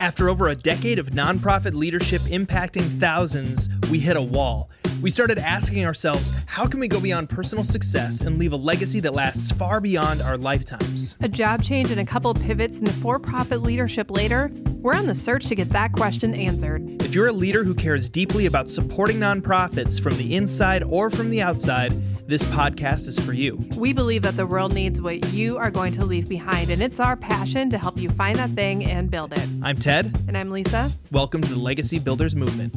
After over a decade of nonprofit leadership impacting thousands, we hit a wall. We started asking ourselves, how can we go beyond personal success and leave a legacy that lasts far beyond our lifetimes? A job change and a couple pivots into for profit leadership later, we're on the search to get that question answered. If you're a leader who cares deeply about supporting nonprofits from the inside or from the outside, this podcast is for you. We believe that the world needs what you are going to leave behind, and it's our passion to help you find that thing and build it. I'm Ted. And I'm Lisa. Welcome to the Legacy Builders Movement.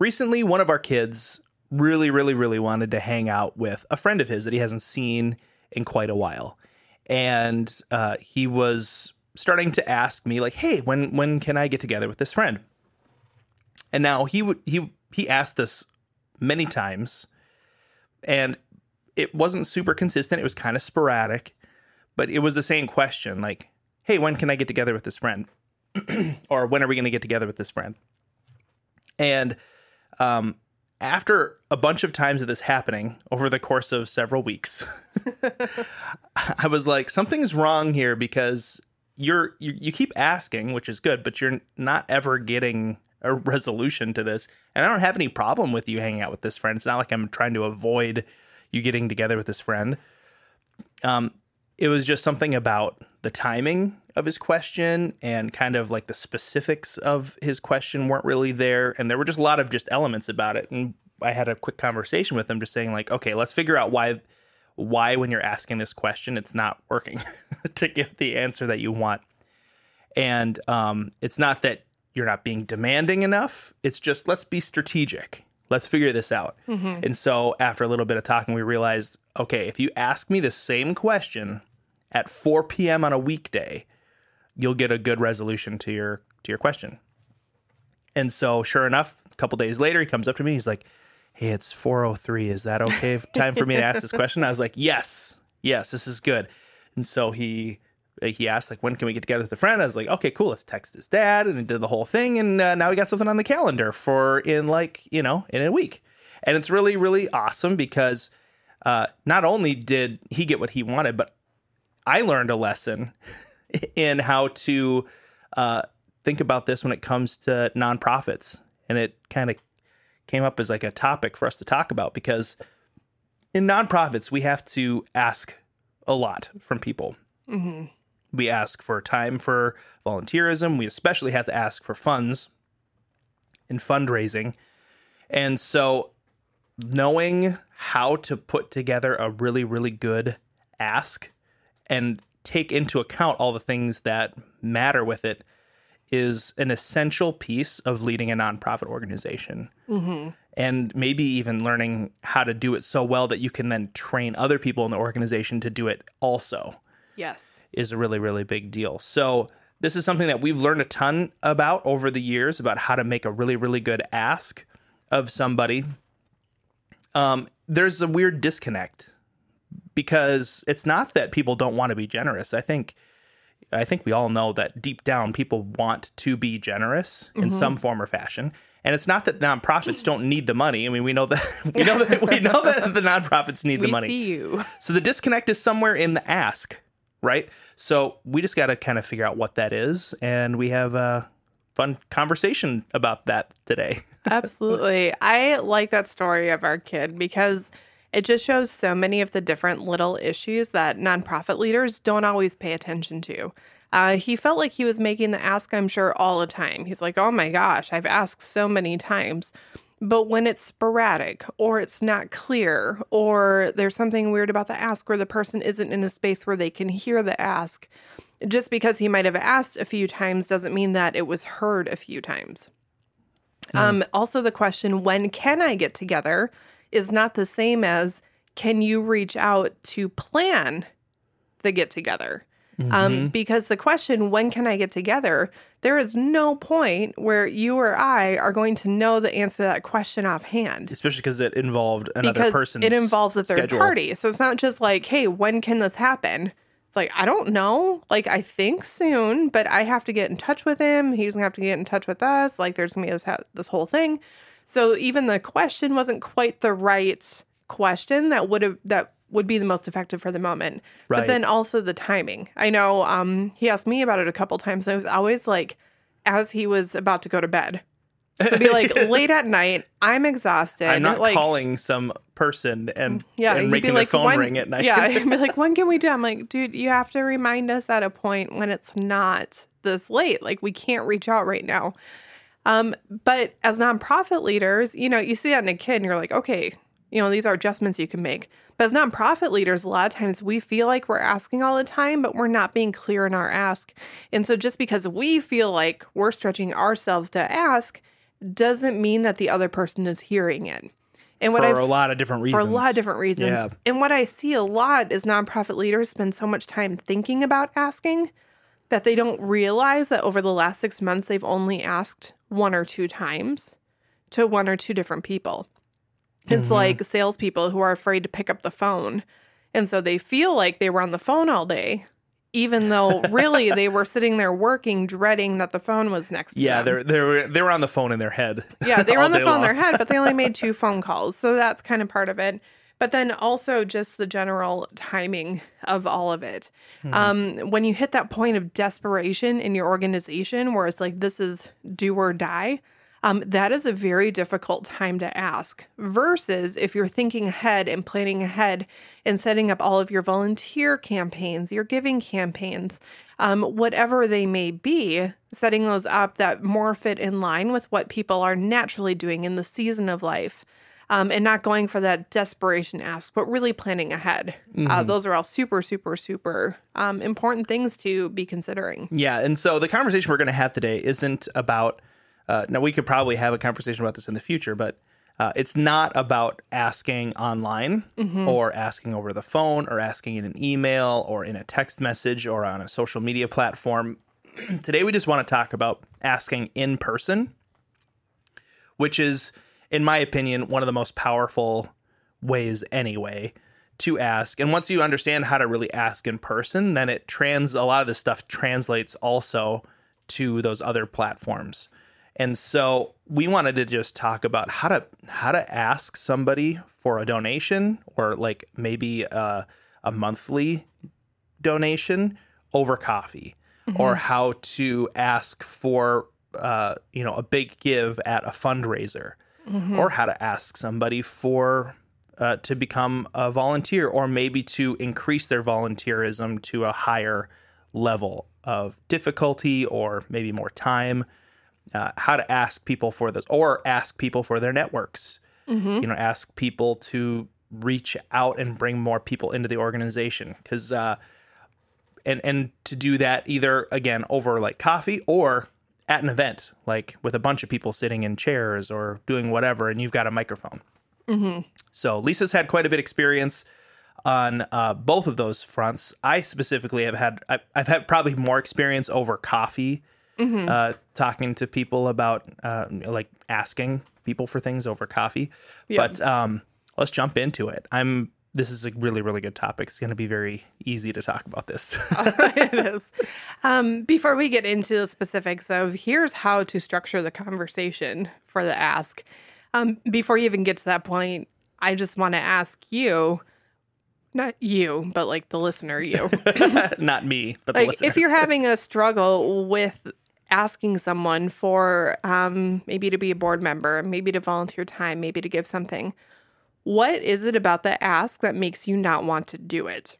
Recently, one of our kids really, really, really wanted to hang out with a friend of his that he hasn't seen in quite a while. And uh, he was starting to ask me, like, hey, when when can I get together with this friend? And now he would he he asked this many times and it wasn't super consistent. It was kind of sporadic, but it was the same question like, hey, when can I get together with this friend? or when are we going to get together with this friend? And um, after a bunch of times of this happening over the course of several weeks, I was like, something's wrong here because you're you, you keep asking, which is good, but you're not ever getting a resolution to this. And I don't have any problem with you hanging out with this friend. It's not like I'm trying to avoid you getting together with this friend. Um, it was just something about the timing of his question and kind of like the specifics of his question weren't really there. And there were just a lot of just elements about it. And I had a quick conversation with him just saying like, okay, let's figure out why why when you're asking this question it's not working to get the answer that you want. And um, it's not that you're not being demanding enough. It's just let's be strategic. Let's figure this out. Mm-hmm. And so after a little bit of talking, we realized okay, if you ask me the same question at 4 p.m. on a weekday, you'll get a good resolution to your to your question. And so sure enough, a couple days later, he comes up to me. He's like, "Hey, it's 4:03. Is that okay? Time for me to ask this question?" I was like, "Yes, yes, this is good." And so he he asked like when can we get together with a friend? I was like okay cool let's text his dad and he did the whole thing and uh, now we got something on the calendar for in like you know in a week. And it's really really awesome because uh, not only did he get what he wanted but i learned a lesson in how to uh, think about this when it comes to nonprofits. And it kind of came up as like a topic for us to talk about because in nonprofits we have to ask a lot from people. Mm-hmm we ask for time for volunteerism. We especially have to ask for funds in fundraising. And so, knowing how to put together a really, really good ask and take into account all the things that matter with it is an essential piece of leading a nonprofit organization. Mm-hmm. And maybe even learning how to do it so well that you can then train other people in the organization to do it also. Yes. Is a really, really big deal. So, this is something that we've learned a ton about over the years about how to make a really, really good ask of somebody. Um, there's a weird disconnect because it's not that people don't want to be generous. I think I think we all know that deep down people want to be generous in mm-hmm. some form or fashion. And it's not that nonprofits don't need the money. I mean, we know that we know that we know that the nonprofits need we the money. See you. So the disconnect is somewhere in the ask right? So we just got to kind of figure out what that is, and we have a fun conversation about that today. Absolutely. I like that story of our kid because it just shows so many of the different little issues that nonprofit leaders don't always pay attention to. Uh, he felt like he was making the ask, I'm sure, all the time. He's like, oh my gosh, I've asked so many times. But when it's sporadic or it's not clear or there's something weird about the ask or the person isn't in a space where they can hear the ask, just because he might have asked a few times doesn't mean that it was heard a few times. Mm. Um, also, the question, when can I get together, is not the same as can you reach out to plan the get together? Um, mm-hmm. Um, because the question, when can I get together? There is no point where you or I are going to know the answer to that question offhand. Especially because it involved another because person's It involves a third schedule. party. So it's not just like, hey, when can this happen? It's like, I don't know. Like, I think soon, but I have to get in touch with him. He's gonna have to get in touch with us. Like, there's gonna be this, this whole thing. So even the question wasn't quite the right question that would have that would be the most effective for the moment. Right. But then also the timing. I know um, he asked me about it a couple times. And it was always like as he was about to go to bed. So be like late at night. I'm exhausted. I'm not like, calling some person and, yeah, and making like, phone when, ring at night. Yeah, be like, when can we do? I'm like, dude, you have to remind us at a point when it's not this late. Like we can't reach out right now. Um, but as nonprofit leaders, you know, you see that in a kid and you're like, okay, you know, these are adjustments you can make. But as nonprofit leaders, a lot of times we feel like we're asking all the time, but we're not being clear in our ask. And so just because we feel like we're stretching ourselves to ask doesn't mean that the other person is hearing it. And what for I've a lot of different reasons. for a lot of different reasons. Yeah. And what I see a lot is nonprofit leaders spend so much time thinking about asking that they don't realize that over the last six months, they've only asked one or two times to one or two different people. It's Mm-hmm. like salespeople who are afraid to pick up the phone. And so they feel like they were on the phone all day, even though really they were sitting there working, dreading that the phone was next to Yeah, them. they're they were they were on the phone in their head. Yeah, they were on the phone in their head, but they only made two phone calls. So that's kind of part of it. But then also just the general timing of all of it. Hmm. Um, when you hit that point of desperation in your organization where it's like, this is do or die, um, that is a very difficult time to ask. Versus if you're thinking ahead and planning ahead and setting up all of your volunteer campaigns, your giving campaigns, um, whatever they may be, setting those up that more fit in line with what people are naturally doing in the season of life. Um, and not going for that desperation ask, but really planning ahead. Uh, those are all super, super, super um, important things to be considering. Yeah, and so the conversation we're going to have today isn't about. Uh, now we could probably have a conversation about this in the future, but uh, it's not about asking online or asking over the phone or asking in an email or in a text message or on a social media platform. today we just want to talk about asking in person, which is, in my opinion, one of the most powerful ways anyway to ask. And once you understand how to really ask in person, then it trans a lot of this stuff translates also to those other platforms. And so we wanted to just talk about how to how to ask somebody for a donation or like maybe a, a monthly donation over coffee or how to ask for uh, you know a big give at a fundraiser or how to ask somebody for uh, to become a volunteer or maybe to increase their volunteerism to a higher level of difficulty or maybe more time uh, how to ask people for this or ask people for their networks. You know ask people to reach out and bring more people into the organization. Because uh, and and to do that either again over like coffee or at an event like with a bunch of people sitting in chairs or doing whatever and you've got a microphone. So lisa's had quite a bit experience on uh, both of those fronts. I specifically have had I- i've had probably more experience over coffee uh, talking to people about uh, like asking people for things over coffee. But um, let's jump into it. I'm this is a really really good topic. It's going to be very easy to talk about this. It is. Um, before we get into the specifics of here's how to structure the conversation for the ask, um, before you even get to that point, I just want to ask you, not you, but like the listener, you, not me but the like if you're having a struggle with asking someone for um, maybe to be a board member, maybe to volunteer time, maybe to give something, what is it about the ask that makes you not want to do it?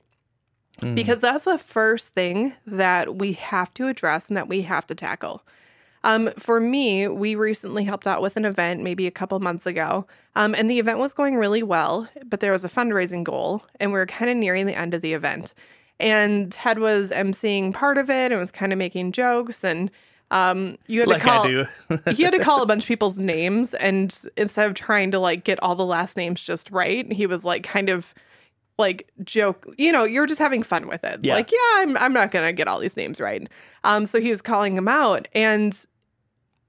Because that's the first thing that we have to address and that we have to tackle. Um, for me, we recently helped out with an event maybe a couple months ago, um, and the event was going really well, but there was a fundraising goal, and we were kind of nearing the end of the event. And Ted was emceeing part of it and was kind of making jokes, and um, you had like to call i do. he had to call a bunch of people's names and instead of trying to like get all the last names just right he was like kind of like joke you know you're just having fun with it. Yeah. like yeah I'm, I'm not gonna get all these names right. Um so he was calling them out and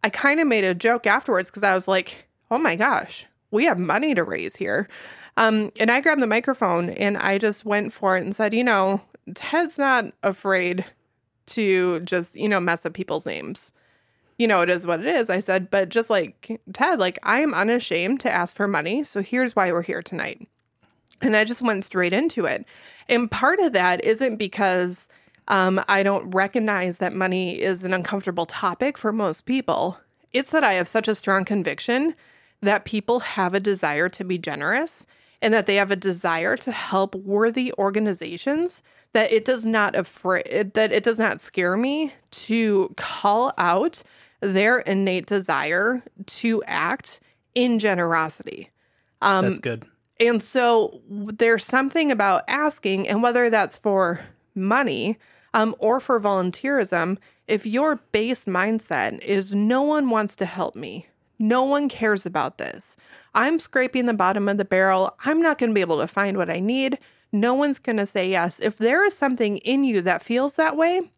i kind of made a joke afterwards because i was like oh my gosh we have money to raise here. Um and i grabbed the microphone and i just went for it and said you know ted's not afraid to just you know mess up people's names you know, it is what it is. I said, but just like Ted, like I am unashamed to ask for money. So here's why we're here tonight. And I just went straight into it. And part of that isn't because um, I don't recognize that money is an uncomfortable topic for most people. It's that I have such a strong conviction that people have a desire to be generous and that they have a desire to help worthy organizations that it does not afraid that it does not scare me to call out their innate desire to act in generosity. Um, That's good. and so there's something about asking, and whether that's for money um, or for volunteerism, if your base mindset is no one wants to help me, no one cares about this, I'm scraping the bottom of the barrel, I'm not going to be able to find what I need, no one's going to say yes. If there is something in you that feels that way,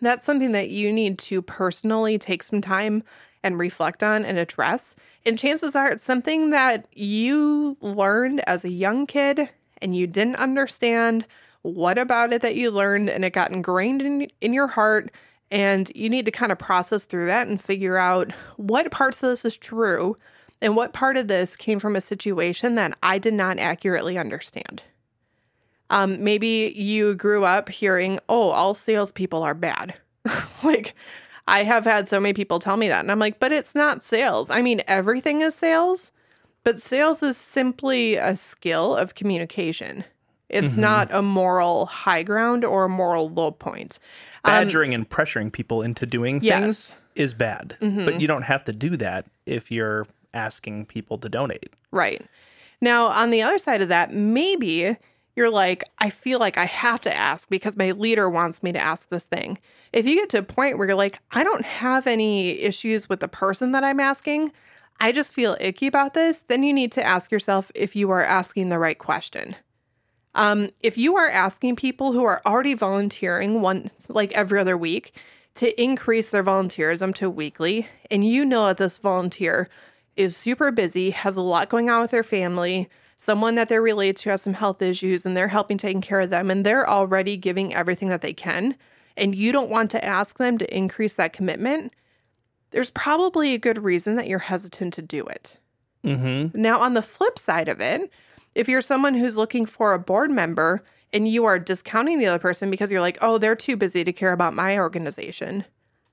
that's something that you need to personally take some time and reflect on and address. And chances are it's something that you learned as a young kid and you didn't understand what about it that you learned and it got ingrained in, in your heart. And you need to kind of process through that and figure out what parts of this is true and what part of this came from a situation that I did not accurately understand. Um, maybe you grew up hearing, oh, all salespeople are bad. like, I have had so many people tell me that. And I'm like, but it's not sales. I mean, everything is sales, but sales is simply a skill of communication. It's Mm-hmm. not a moral high ground or a moral low point. Um, Badgering and pressuring people into doing Yes. Mm-hmm. things is bad, but you don't have to do that if you're asking people to donate. Right. Now, on the other side of that, maybe you're like, I feel like I have to ask because my leader wants me to ask this thing. If you get to a point where you're like, I don't have any issues with the person that I'm asking, I just feel icky about this, then you need to ask yourself if you are asking the right question. Um, if you are asking people who are already volunteering once, like every other week, to increase their volunteerism to weekly, and you know that this volunteer is super busy, has a lot going on with their family, someone that they're related to has some health issues, and they're helping taking care of them, and they're already giving everything that they can, and you don't want to ask them to increase that commitment, there's probably a good reason that you're hesitant to do it. Mm-hmm. Now, on the flip side of it, if you're someone who's looking for a board member and you are discounting the other person because you're like, oh, they're too busy to care about my organization,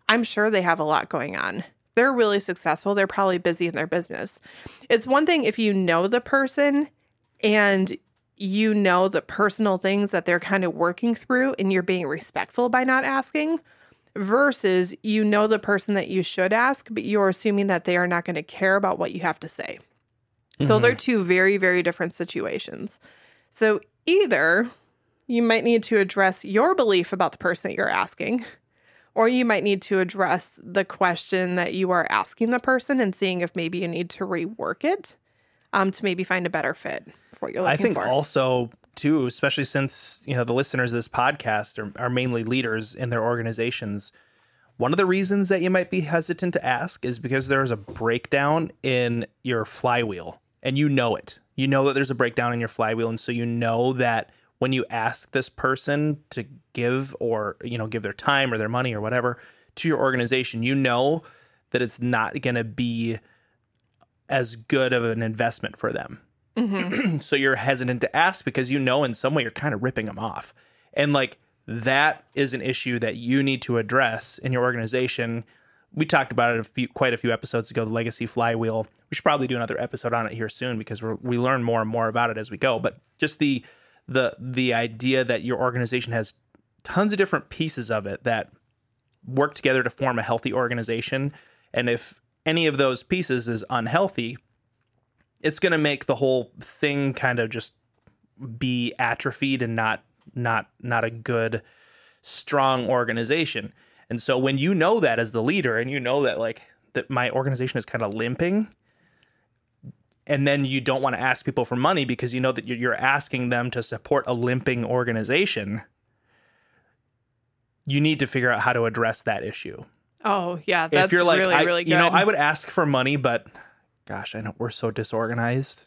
I'm sure they have a lot going on. They're really successful. They're probably busy in their business. It's one thing if you know the person and you know the personal things that they're kind of working through and you're being respectful by not asking versus you know the person that you should ask, but you're assuming that they are not going to care about what you have to say. Those are two very, very different situations. So either you might need to address your belief about the person that you're asking, or you might need to address the question that you are asking the person and seeing if maybe you need to rework it um, to maybe find a better fit for what you're looking for. I think for. also too, especially since you know the listeners of this podcast are, are mainly leaders in their organizations. One of the reasons that you might be hesitant to ask is because there is a breakdown in your flywheel, and you know it. You know that there's a breakdown in your flywheel, and so you know that when you ask this person to give or you know give their time or their money or whatever to your organization, you know that it's not going to be as good of an investment for them. Mm-hmm. So you're hesitant to ask because you know in some way you're kind of ripping them off. And like that is an issue that you need to address in your organization we talked about it a few quite a few episodes ago the legacy flywheel. We should probably do another episode on it here soon because we're, we learn more and more about it as we go. But just the the the idea that your organization has tons of different pieces of it that work together to form a healthy organization. And if any of those pieces is unhealthy it's going to make the whole thing kind of just be atrophied and not not not a good strong organization. And so when you know that as the leader and you know that like that my organization is kind of limping and then you don't want to ask people for money because you know that you're you're asking them to support a limping organization, you need to figure out how to address that issue oh, yeah. That's if you're like, really, I, really good. you know, I would ask for money, but gosh, I know we're so disorganized.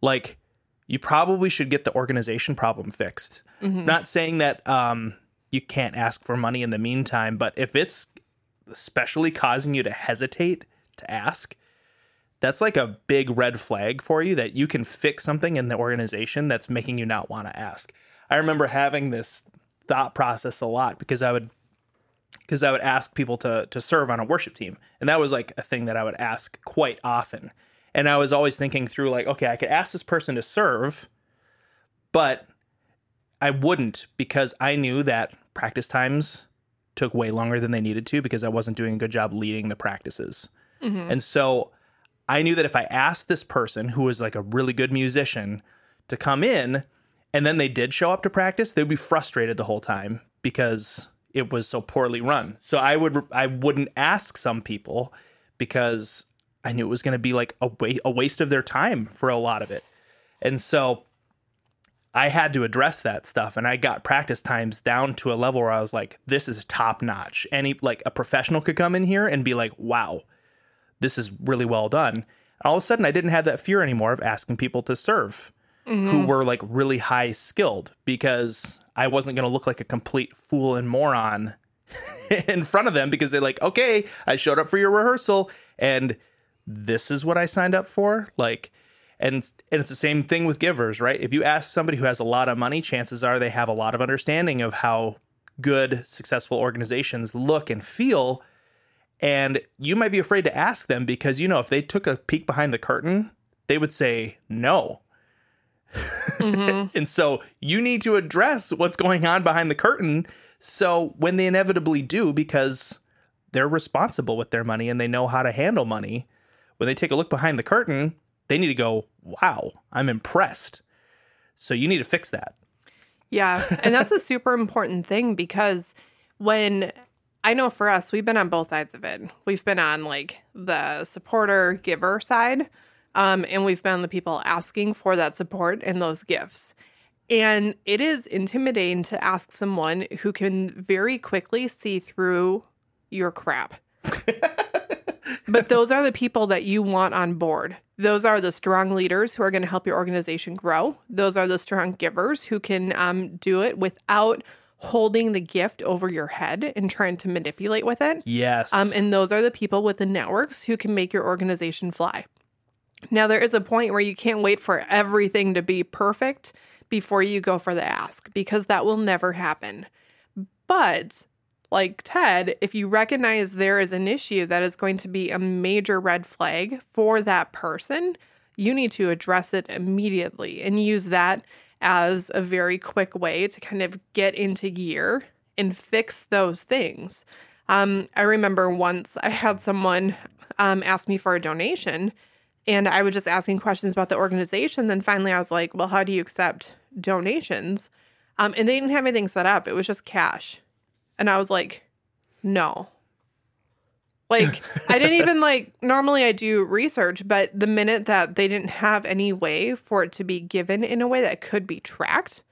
Like, you probably should get the organization problem fixed. Mm-hmm. Not saying that um, you can't ask for money in the meantime, but if it's especially causing you to hesitate to ask, that's like a big red flag for you that you can fix something in the organization that's making you not want to ask. I remember having this thought process a lot because I would because I would ask people to to serve on a worship team. And that was like a thing that I would ask quite often. And I was always thinking through like, okay, I could ask this person to serve, but I wouldn't because I knew that practice times took way longer than they needed to because I wasn't doing a good job leading the practices. Mm-hmm. And so I knew that if I asked this person who was like a really good musician to come in and then they did show up to practice, they'd be frustrated the whole time because it was so poorly run. So I would I wouldn't ask some people because I knew it was going to be like a wa- a waste of their time for a lot of it. And so I had to address that stuff and I got practice times down to a level where I was like this is top notch. Any like a professional could come in here and be like, "Wow, this is really well done." All of a sudden I didn't have that fear anymore of asking people to serve who mm-hmm. were like really high skilled because I wasn't going to look like a complete fool and moron in front of them because they're like, okay, I showed up for your rehearsal and this is what I signed up for. Like, and and it's the same thing with givers, right? If you ask somebody who has a lot of money, chances are they have a lot of understanding of how good, successful organizations look and feel. And you might be afraid to ask them because you know if they took a peek behind the curtain, they would say no. Mm-hmm. and so you need to address what's going on behind the curtain. So when they inevitably do, because they're responsible with their money and they know how to handle money, when they take a look behind the curtain, they need to go, wow, I'm impressed. So you need to fix that. Yeah. And that's a super important thing because when I know for us, we've been on both sides of it. We've been on like the supporter giver side, um, and we've been the people asking for that support and those gifts. And it is intimidating to ask someone who can very quickly see through your crap. but those are the people that you want on board. Those are the strong leaders who are going to help your organization grow. Those are the strong givers who can um, do it without holding the gift over your head and trying to manipulate with it. Yes. Um, and those are the people with the networks who can make your organization fly. Now, there is a point where you can't wait for everything to be perfect before you go for the ask because that will never happen. But like Ted, if you recognize there is an issue that is going to be a major red flag for that person, you need to address it immediately and use that as a very quick way to kind of get into gear and fix those things. Um, I remember once I had someone um, ask me for a donation, and I was just asking questions about the organization. Then finally, I was like, "Well, how do you accept donations?" Um, and they didn't have anything set up; it was just cash. And I was like, "No." Like I didn't even like normally I do research, but the minute that they didn't have any way for it to be given in a way that could be tracked,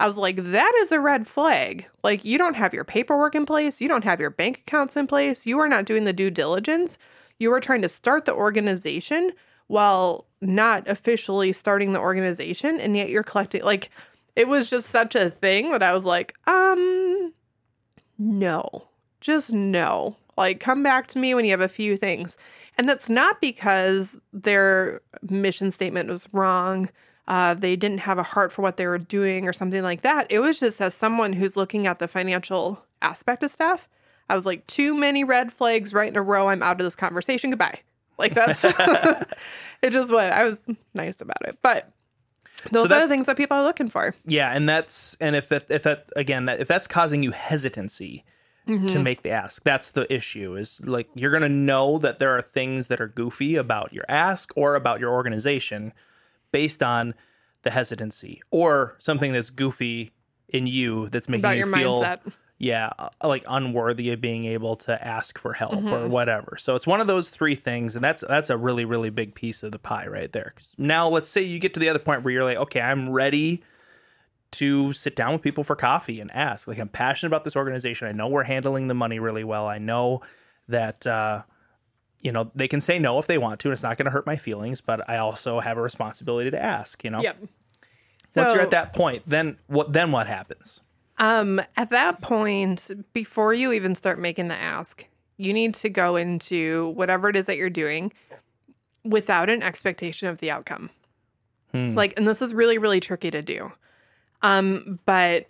I was like, that is a red flag. Like, you don't have your paperwork in place. You don't have your bank accounts in place. You are not doing the due diligence. You are trying to start the organization while not officially starting the organization. And yet you're collecting, like, it was just such a thing that I was like, um, no, just no. Like, come back to me when you have a few things. And that's not because their mission statement was wrong uh, they didn't have a heart for what they were doing or something like that. It was just as someone who's looking at the financial aspect of stuff, I was like, too many red flags right in a row. I'm out of this conversation. Goodbye. Like that's it just what I was nice about it. But those that- are the things that people are looking for. Yeah, and that's and if that if that again that if that's causing you hesitancy to mm-hmm. make the ask, that's the issue. Is like you're gonna know that there are things that are goofy about your ask or about your organization based on the hesitancy or something that's goofy in you that's making About you your feel mindset. Yeah uh, like unworthy of being able to ask for help or whatever. So it's one of those three things and that's that's a really really big piece of the pie right there. Now let's say you get to the other point where you're like okay i'm ready to sit down with people for coffee and ask. Like i'm passionate about this organization. I know we're handling the money really well. I know that uh you know they can say no if they want to and it's not going to hurt my feelings but i also have a responsibility to ask you know? Yep. once you're at that point then what then what happens Um, at that point, before you even start making the ask, you need to go into whatever it is that you're doing without an expectation of the outcome. Like, and this is really, really tricky to do. Um, but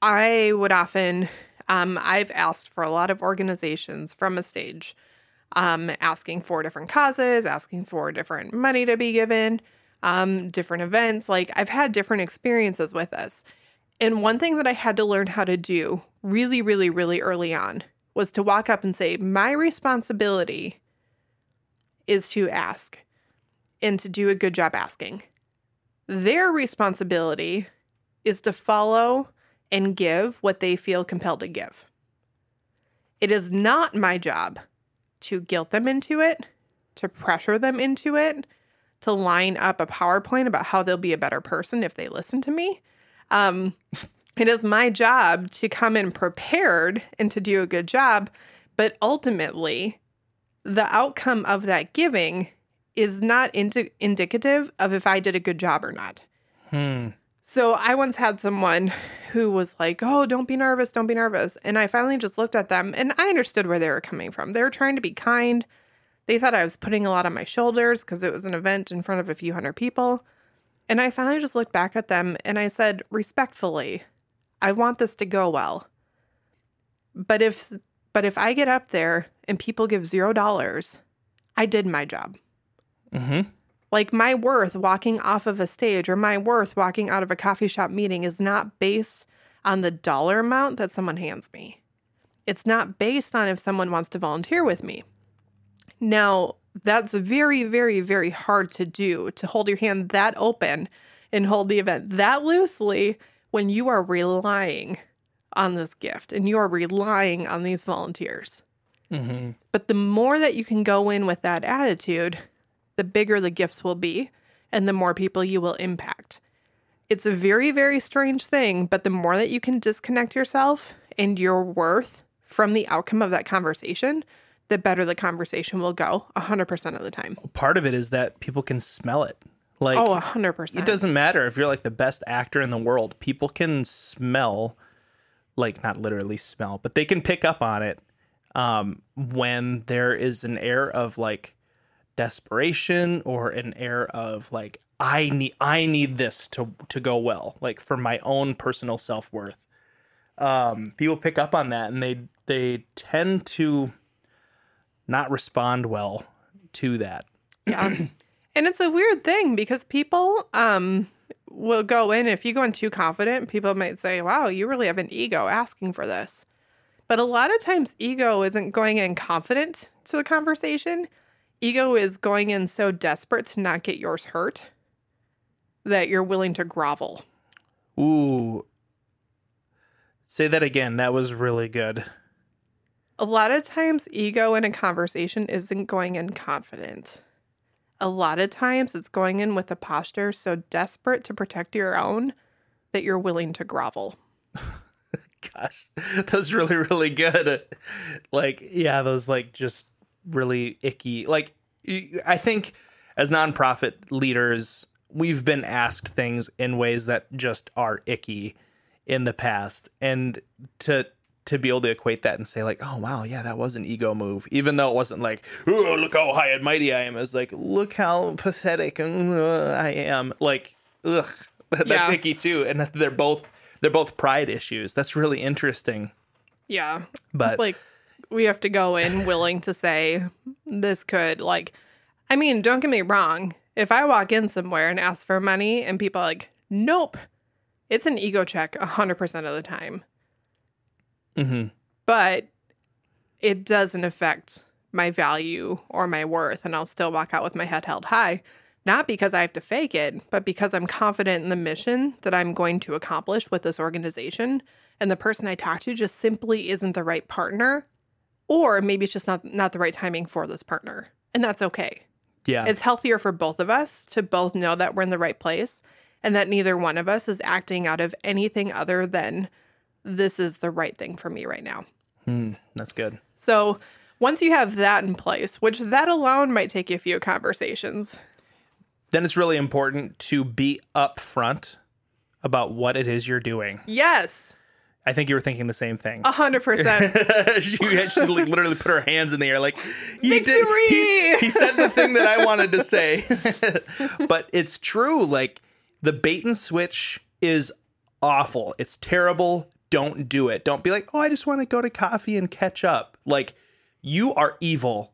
I would often, um, I've asked for a lot of organizations from a stage, um, asking for different causes, asking for different money to be given, um, different events. Like, I've had different experiences with this. And one thing that I had to learn how to do really, really, really early on was to walk up and say, My responsibility is to ask and to do a good job asking. Their responsibility is to follow and give what they feel compelled to give. It is not my job to guilt them into it, to pressure them into it, to line up a PowerPoint about how they'll be a better person if they listen to me. Um, it is my job to come in prepared and to do a good job. But ultimately, the outcome of that giving is not indi- indicative of if I did a good job or not. So I once had someone who was like, "Oh, don't be nervous, don't be nervous." And I finally just looked at them and I understood where they were coming from. They were trying to be kind. They thought I was putting a lot on my shoulders because it was an event in front of a few hundred people. And I finally just looked back at them and I said, respectfully, I want this to go well. But if but if I get up there and people give zero dollars, I did my job. Mm-hmm. Like my worth walking off of a stage or my worth walking out of a coffee shop meeting is not based on the dollar amount that someone hands me. It's not based on if someone wants to volunteer with me. Now, that's very, very, very hard to do to hold your hand that open and hold the event that loosely when you are relying on this gift and you are relying on these volunteers. Mm-hmm. But the more that you can go in with that attitude, the bigger the gifts will be and the more people you will impact. It's a very, very strange thing, but the more that you can disconnect yourself and your worth from the outcome of that conversation, the better the conversation will go 100% of the time. Part of it is that people can smell it. Like Oh, 100%. it doesn't matter if you're like the best actor in the world. People can smell, like not literally smell, but they can pick up on it um, when there is an air of like desperation or an air of like I need I need this to to go well, like for my own personal self worth. Um, people pick up on that and they they tend to not respond well to that. Yeah. and it's a weird thing because people um will go in if you go in too confident, people might say, "Wow, you really have an ego asking for this." But a lot of times ego isn't going in confident to the conversation. Ego is going in so desperate to not get yours hurt that you're willing to grovel. Ooh. Say that again. That was really good. A lot of times, ego in a conversation isn't going in confident. A lot of times, it's going in with a posture so desperate to protect your own that you're willing to grovel. Gosh, that's really, really good. Like, yeah, those like just really icky. Like, I think as nonprofit leaders, we've been asked things in ways that just are icky in the past. And to, to be able to equate that and say like, oh wow, yeah, that was an ego move, even though it wasn't like, oh look how high and mighty I am. It's like, look how pathetic uh, I am. Like, ugh, that's Yeah. icky too. And they're both they're both pride issues. That's really interesting. Yeah. But Like, we have to go in willing to say, this could, like, I mean, don't get me wrong. If I walk in somewhere and ask for money and people are like, nope, it's an ego check 100% of the time. Mhm. But it doesn't affect my value or my worth. And I'll still walk out with my head held high. Not because I have to fake it, but because I'm confident in the mission that I'm going to accomplish with this organization. And the person I talk to just simply isn't the right partner. Or maybe it's just not, not the right timing for this partner. And that's okay. yeah, It's healthier for both of us to both know that we're in the right place and that neither one of us is acting out of anything other than this is the right thing for me right now. Hmm, that's good. So once you have that in place, which that alone might take you a few conversations. Then it's really important to be upfront about what it is you're doing. Yes. I think you were thinking the same thing. A hundred percent. she, literally put her hands in the air, like "You did- Victory!" he's- he said the thing that I wanted to say. but it's true. Like the bait and switch is awful. It's terrible. Don't do it. Don't be like, oh, I just want to go to coffee and catch up. Like you are evil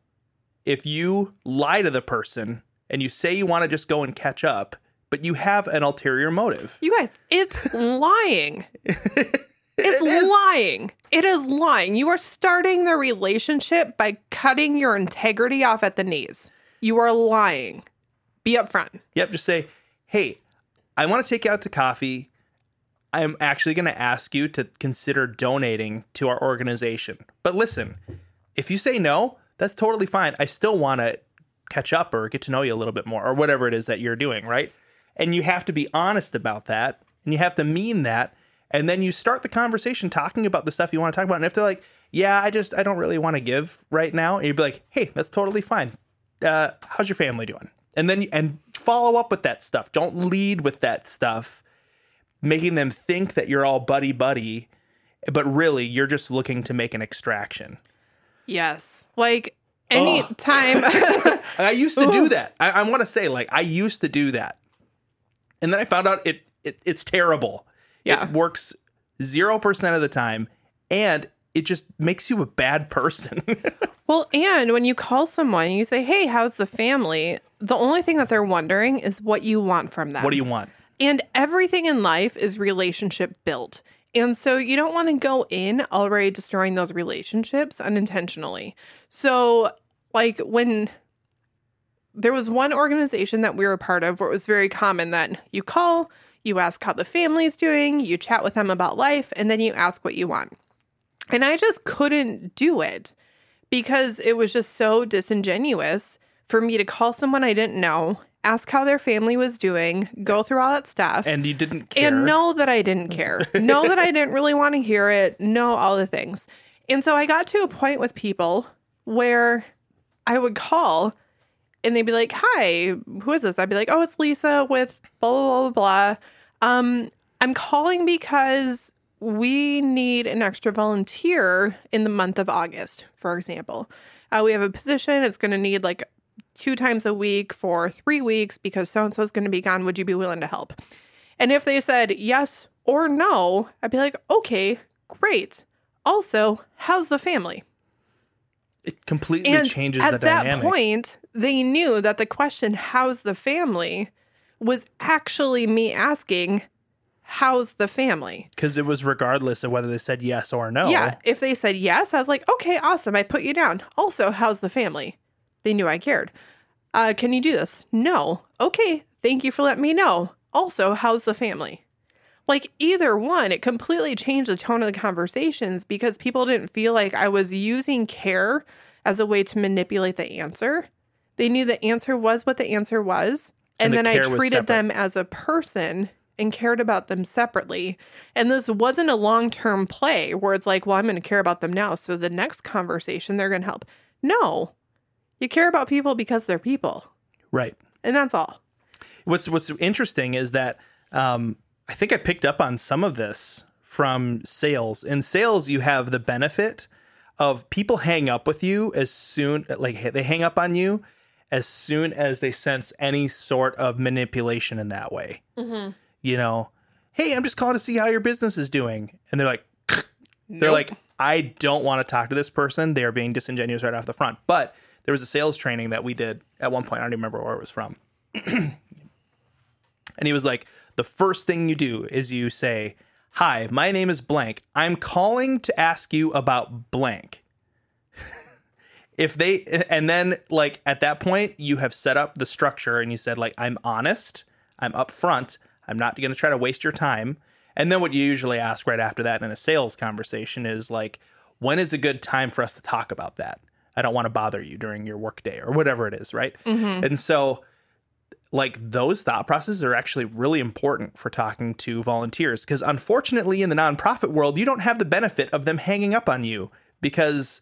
if you lie to the person and you say you want to just go and catch up, but you have an ulterior motive. You guys, it's lying. It's It lying. It is lying. You are starting the relationship by cutting your integrity off at the knees. You are lying. Be upfront. Yep, just say, hey, I want to take you out to coffee. I'm actually going to ask you to consider donating to our organization. But listen, if you say no, that's totally fine. I still want to catch up or get to know you a little bit more or whatever it is that you're doing, right? And you have to be honest about that and you have to mean that. And then you start the conversation talking about the stuff you want to talk about. And if they're like, yeah, I just, I don't really want to give right now, and you'd be like, hey, that's totally fine. Uh, how's your family doing? And then, and follow up with that stuff. Don't lead with that stuff, making them think that you're all buddy buddy, but really you're just looking to make an extraction. Yes. Like any time. I used to do that. I, I want to say, like, I used to do that, and then I found out it, it it's terrible. Yeah. it works zero percent of the time, and it just makes you a bad person. well, and when you call someone and you say, hey, how's the family? The only thing that they're wondering is what you want from them. what do you want? And everything in life is relationship built. And so you don't want to go in already destroying those relationships unintentionally. So, like when there was one organization that we were a part of where it was very common that you call, you ask how the family's doing, you chat with them about life, and then you ask what you want. And I just couldn't do it because it was just so disingenuous for me to call someone I didn't know, ask how their family was doing, go through all that stuff, And you didn't care. and know that I didn't care, know that I didn't really want to hear it, know all the things. And so I got to a point with people where I would call and they'd be like, Hi, who is this? I'd be like, Oh, it's Lisa with blah, blah, blah, blah. Um, I'm calling because we need an extra volunteer in the month of August, for example. Uh, we have a position, it's going to need like two times a week for three weeks because so and so is going to be gone. Would you be willing to help? And if they said yes or no, I'd be like, okay, great. Also, how's the family? it completely And changes at the dynamic. At that point, they knew that the question, how's the family, was actually me asking, how's the family? because it was regardless of whether they said yes or no. Yeah. If they said yes, I was like, okay, awesome. I put you down. Also, how's the family? They knew I cared. Uh, can you do this? No. Okay. Thank you for letting me know. Also, how's the family? Like either one, it completely changed the tone of the conversations because people didn't feel like I was using care as a way to manipulate the answer. They knew the answer was what the answer was. And, And the then I treated them as a person and cared about them separately. And this wasn't a long term play where it's like, well, I'm going to care about them now. So the next conversation, they're going to help. No, you care about people because they're people. Right. And that's all. What's What's interesting is that um, I think I picked up on some of this from sales. In sales, you have the benefit of people hang up with you as soon like they hang up on you as soon as they sense any sort of manipulation in that way. You know, hey, I'm just calling to see how your business is doing, and they're like, they're like, I don't want to talk to this person. They are being disingenuous right off the front. But there was a sales training that we did at one point. I don't even remember where it was from. and he was like, the first thing you do is you say, Hi, my name is blank. I'm calling to ask you about blank. if they, and then like at that point, you have set up the structure and you said, like, I'm honest, I'm upfront, I'm not going to try to waste your time. And then what you usually ask right after that in a sales conversation is like, when is a good time for us to talk about that? I don't want to bother you during your workday or whatever it is, right? And so like those thought processes are actually really important for talking to volunteers because unfortunately in the nonprofit world you don't have the benefit of them hanging up on you because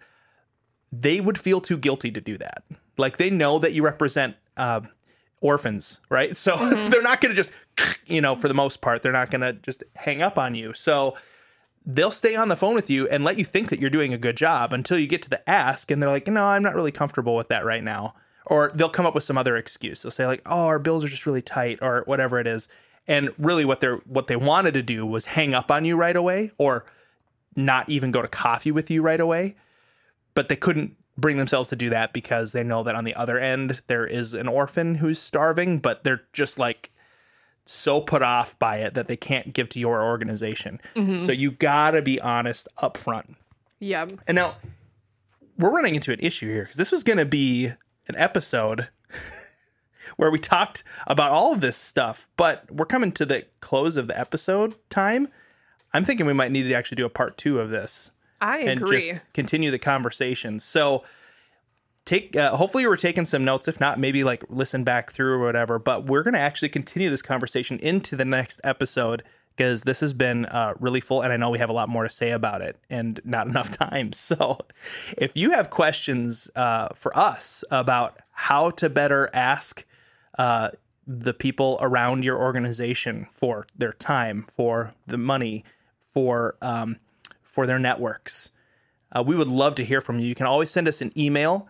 they would feel too guilty to do that. Like they know that you represent uh, orphans right? So they're not going to just you know for the most part they're not going to just hang up on you. So they'll stay on the phone with you and let you think that you're doing a good job until you get to the ask and they're like, no, I'm not really comfortable with that right now. Or they'll come up with some other excuse. They'll say like, oh, our bills are just really tight or whatever it is. And really what they're what they wanted to do was hang up on you right away or not even go to coffee with you right away. But they couldn't bring themselves to do that because they know that on the other end there is an orphan who's starving, but they're just like so put off by it that they can't give to your organization. Mm-hmm. So you gotta be honest up front. Yep. And now we're running into an issue here because this was gonna be an episode where we talked about all of this stuff, but we're coming to the close of the episode time. I'm thinking we might need to actually do a part two of this I and agree. just continue the conversation. So take uh, hopefully were taking some notes. If not maybe like listen back through or whatever. But we're going to actually continue this conversation into the next episode because this has been uh, really full and i know we have a lot more to say about it and not enough time. So if you have questions uh, for us about how to better ask uh, the people around your organization for their time for the money for um, for their networks uh, we would love to hear from you. You can always send us an email